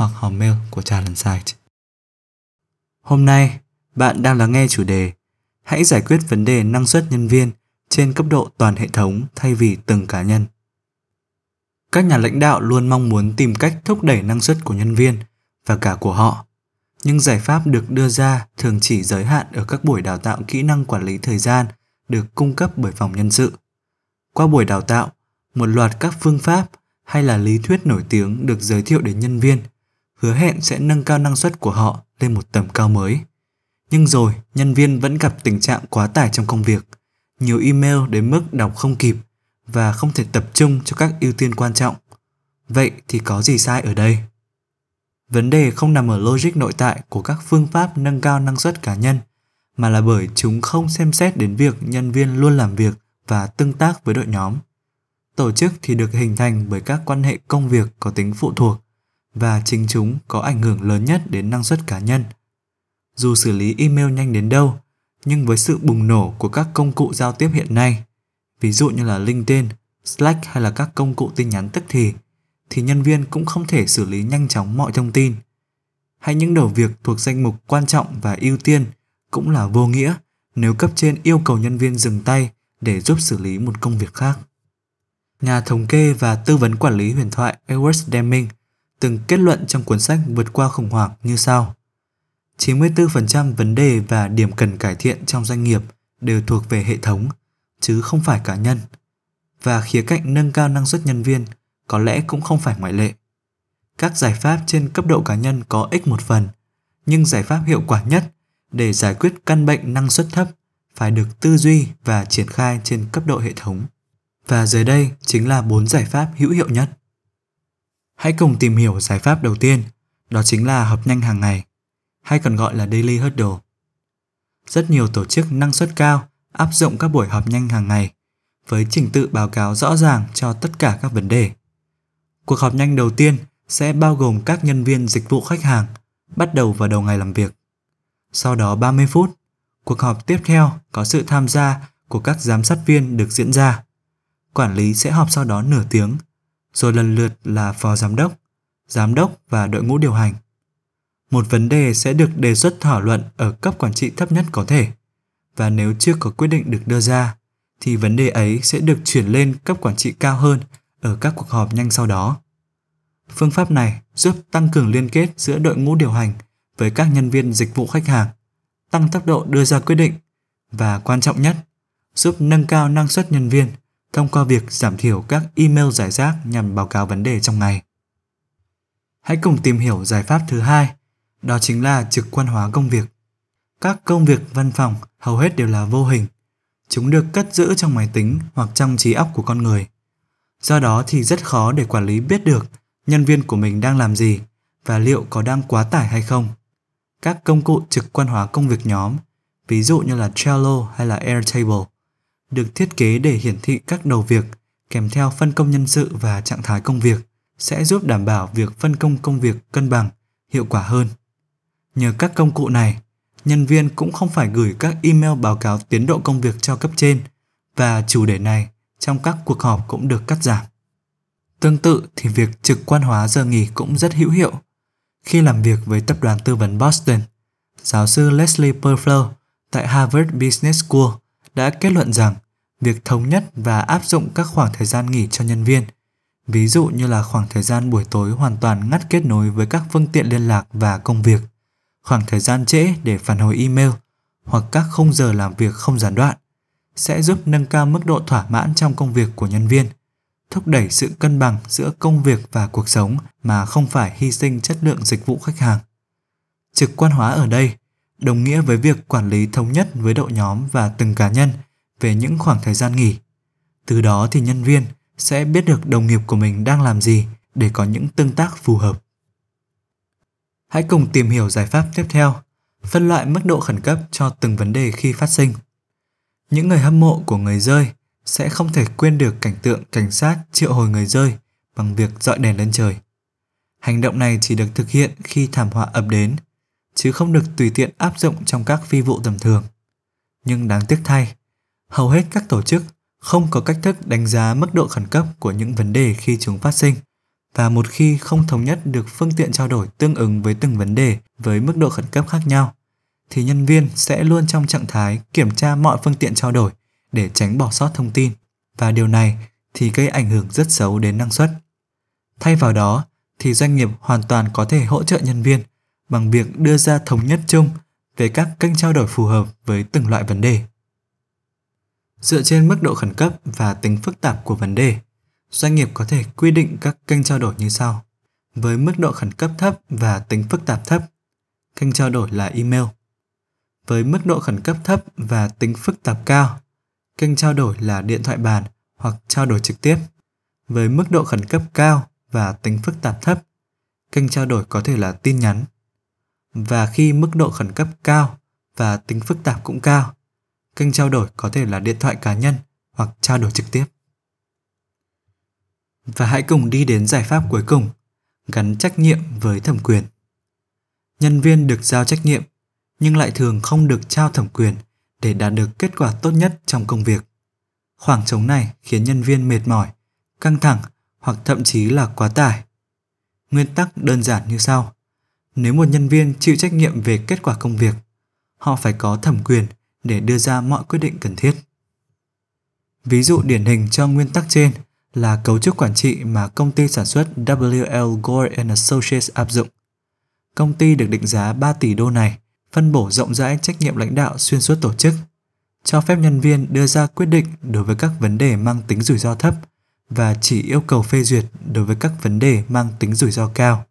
hoặc hòm mail của Talent Site. Hôm nay, bạn đang lắng nghe chủ đề Hãy giải quyết vấn đề năng suất nhân viên trên cấp độ toàn hệ thống thay vì từng cá nhân. Các nhà lãnh đạo luôn mong muốn tìm cách thúc đẩy năng suất của nhân viên và cả của họ. Nhưng giải pháp được đưa ra thường chỉ giới hạn ở các buổi đào tạo kỹ năng quản lý thời gian được cung cấp bởi phòng nhân sự. Qua buổi đào tạo, một loạt các phương pháp hay là lý thuyết nổi tiếng được giới thiệu đến nhân viên hứa hẹn sẽ nâng cao năng suất của họ lên một tầm cao mới. Nhưng rồi, nhân viên vẫn gặp tình trạng quá tải trong công việc, nhiều email đến mức đọc không kịp và không thể tập trung cho các ưu tiên quan trọng. Vậy thì có gì sai ở đây? Vấn đề không nằm ở logic nội tại của các phương pháp nâng cao năng suất cá nhân, mà là bởi chúng không xem xét đến việc nhân viên luôn làm việc và tương tác với đội nhóm. Tổ chức thì được hình thành bởi các quan hệ công việc có tính phụ thuộc và chính chúng có ảnh hưởng lớn nhất đến năng suất cá nhân. Dù xử lý email nhanh đến đâu, nhưng với sự bùng nổ của các công cụ giao tiếp hiện nay, ví dụ như là LinkedIn, Slack hay là các công cụ tin nhắn tức thì, thì nhân viên cũng không thể xử lý nhanh chóng mọi thông tin. Hay những đầu việc thuộc danh mục quan trọng và ưu tiên cũng là vô nghĩa nếu cấp trên yêu cầu nhân viên dừng tay để giúp xử lý một công việc khác. Nhà thống kê và tư vấn quản lý huyền thoại Edward Deming từng kết luận trong cuốn sách Vượt qua khủng hoảng như sau. 94% vấn đề và điểm cần cải thiện trong doanh nghiệp đều thuộc về hệ thống, chứ không phải cá nhân. Và khía cạnh nâng cao năng suất nhân viên có lẽ cũng không phải ngoại lệ. Các giải pháp trên cấp độ cá nhân có ích một phần, nhưng giải pháp hiệu quả nhất để giải quyết căn bệnh năng suất thấp phải được tư duy và triển khai trên cấp độ hệ thống. Và dưới đây chính là bốn giải pháp hữu hiệu nhất. Hãy cùng tìm hiểu giải pháp đầu tiên, đó chính là hợp nhanh hàng ngày, hay còn gọi là daily huddle. Rất nhiều tổ chức năng suất cao áp dụng các buổi họp nhanh hàng ngày với trình tự báo cáo rõ ràng cho tất cả các vấn đề. Cuộc họp nhanh đầu tiên sẽ bao gồm các nhân viên dịch vụ khách hàng bắt đầu vào đầu ngày làm việc. Sau đó 30 phút, cuộc họp tiếp theo có sự tham gia của các giám sát viên được diễn ra. Quản lý sẽ họp sau đó nửa tiếng rồi lần lượt là phó giám đốc, giám đốc và đội ngũ điều hành. Một vấn đề sẽ được đề xuất thảo luận ở cấp quản trị thấp nhất có thể, và nếu chưa có quyết định được đưa ra, thì vấn đề ấy sẽ được chuyển lên cấp quản trị cao hơn ở các cuộc họp nhanh sau đó. Phương pháp này giúp tăng cường liên kết giữa đội ngũ điều hành với các nhân viên dịch vụ khách hàng, tăng tốc độ đưa ra quyết định và quan trọng nhất, giúp nâng cao năng suất nhân viên thông qua việc giảm thiểu các email giải rác nhằm báo cáo vấn đề trong ngày. Hãy cùng tìm hiểu giải pháp thứ hai, đó chính là trực quan hóa công việc. Các công việc văn phòng hầu hết đều là vô hình. Chúng được cất giữ trong máy tính hoặc trong trí óc của con người. Do đó thì rất khó để quản lý biết được nhân viên của mình đang làm gì và liệu có đang quá tải hay không. Các công cụ trực quan hóa công việc nhóm, ví dụ như là Trello hay là Airtable, được thiết kế để hiển thị các đầu việc kèm theo phân công nhân sự và trạng thái công việc sẽ giúp đảm bảo việc phân công công việc cân bằng, hiệu quả hơn. Nhờ các công cụ này, nhân viên cũng không phải gửi các email báo cáo tiến độ công việc cho cấp trên và chủ đề này trong các cuộc họp cũng được cắt giảm. Tương tự thì việc trực quan hóa giờ nghỉ cũng rất hữu hiệu. Khi làm việc với tập đoàn tư vấn Boston, giáo sư Leslie Perflow tại Harvard Business School đã kết luận rằng việc thống nhất và áp dụng các khoảng thời gian nghỉ cho nhân viên, ví dụ như là khoảng thời gian buổi tối hoàn toàn ngắt kết nối với các phương tiện liên lạc và công việc, khoảng thời gian trễ để phản hồi email hoặc các khung giờ làm việc không gián đoạn sẽ giúp nâng cao mức độ thỏa mãn trong công việc của nhân viên, thúc đẩy sự cân bằng giữa công việc và cuộc sống mà không phải hy sinh chất lượng dịch vụ khách hàng. Trực quan hóa ở đây đồng nghĩa với việc quản lý thống nhất với đội nhóm và từng cá nhân về những khoảng thời gian nghỉ. Từ đó thì nhân viên sẽ biết được đồng nghiệp của mình đang làm gì để có những tương tác phù hợp. Hãy cùng tìm hiểu giải pháp tiếp theo, phân loại mức độ khẩn cấp cho từng vấn đề khi phát sinh. Những người hâm mộ của người rơi sẽ không thể quên được cảnh tượng cảnh sát triệu hồi người rơi bằng việc dọi đèn lên trời. Hành động này chỉ được thực hiện khi thảm họa ập đến, chứ không được tùy tiện áp dụng trong các phi vụ tầm thường. Nhưng đáng tiếc thay, hầu hết các tổ chức không có cách thức đánh giá mức độ khẩn cấp của những vấn đề khi chúng phát sinh và một khi không thống nhất được phương tiện trao đổi tương ứng với từng vấn đề với mức độ khẩn cấp khác nhau thì nhân viên sẽ luôn trong trạng thái kiểm tra mọi phương tiện trao đổi để tránh bỏ sót thông tin và điều này thì gây ảnh hưởng rất xấu đến năng suất. Thay vào đó thì doanh nghiệp hoàn toàn có thể hỗ trợ nhân viên bằng việc đưa ra thống nhất chung về các kênh trao đổi phù hợp với từng loại vấn đề. Dựa trên mức độ khẩn cấp và tính phức tạp của vấn đề, doanh nghiệp có thể quy định các kênh trao đổi như sau. Với mức độ khẩn cấp thấp và tính phức tạp thấp, kênh trao đổi là email. Với mức độ khẩn cấp thấp và tính phức tạp cao, kênh trao đổi là điện thoại bàn hoặc trao đổi trực tiếp. Với mức độ khẩn cấp cao và tính phức tạp thấp, kênh trao đổi có thể là tin nhắn. Và khi mức độ khẩn cấp cao và tính phức tạp cũng cao, kênh trao đổi có thể là điện thoại cá nhân hoặc trao đổi trực tiếp. Và hãy cùng đi đến giải pháp cuối cùng, gắn trách nhiệm với thẩm quyền. Nhân viên được giao trách nhiệm nhưng lại thường không được trao thẩm quyền để đạt được kết quả tốt nhất trong công việc. Khoảng trống này khiến nhân viên mệt mỏi, căng thẳng hoặc thậm chí là quá tải. Nguyên tắc đơn giản như sau. Nếu một nhân viên chịu trách nhiệm về kết quả công việc, họ phải có thẩm quyền để đưa ra mọi quyết định cần thiết. Ví dụ điển hình cho nguyên tắc trên là cấu trúc quản trị mà công ty sản xuất WL Gore and Associates áp dụng. Công ty được định giá 3 tỷ đô này phân bổ rộng rãi trách nhiệm lãnh đạo xuyên suốt tổ chức, cho phép nhân viên đưa ra quyết định đối với các vấn đề mang tính rủi ro thấp và chỉ yêu cầu phê duyệt đối với các vấn đề mang tính rủi ro cao.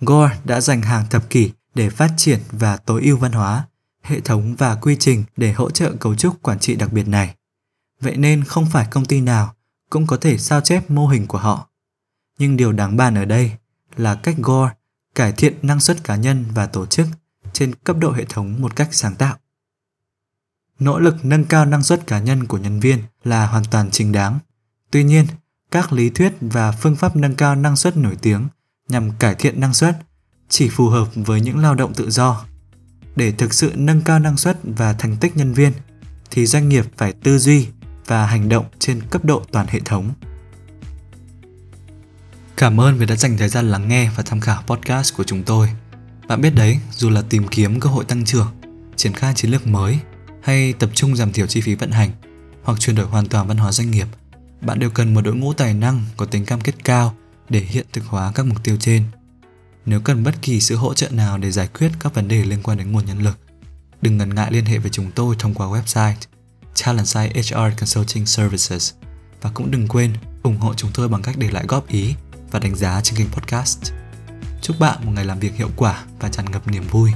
Gore đã dành hàng thập kỷ để phát triển và tối ưu văn hóa, hệ thống và quy trình để hỗ trợ cấu trúc quản trị đặc biệt này. Vậy nên không phải công ty nào cũng có thể sao chép mô hình của họ. Nhưng điều đáng bàn ở đây là cách Gore cải thiện năng suất cá nhân và tổ chức trên cấp độ hệ thống một cách sáng tạo. Nỗ lực nâng cao năng suất cá nhân của nhân viên là hoàn toàn chính đáng. Tuy nhiên, các lý thuyết và phương pháp nâng cao năng suất nổi tiếng nhằm cải thiện năng suất chỉ phù hợp với những lao động tự do. Để thực sự nâng cao năng suất và thành tích nhân viên thì doanh nghiệp phải tư duy và hành động trên cấp độ toàn hệ thống. Cảm ơn vì đã dành thời gian lắng nghe và tham khảo podcast của chúng tôi. Bạn biết đấy, dù là tìm kiếm cơ hội tăng trưởng, triển khai chiến lược mới hay tập trung giảm thiểu chi phí vận hành hoặc chuyển đổi hoàn toàn văn hóa doanh nghiệp, bạn đều cần một đội ngũ tài năng có tính cam kết cao để hiện thực hóa các mục tiêu trên. Nếu cần bất kỳ sự hỗ trợ nào để giải quyết các vấn đề liên quan đến nguồn nhân lực, đừng ngần ngại liên hệ với chúng tôi thông qua website Talentside HR Consulting Services và cũng đừng quên ủng hộ chúng tôi bằng cách để lại góp ý và đánh giá trên kênh podcast. Chúc bạn một ngày làm việc hiệu quả và tràn ngập niềm vui.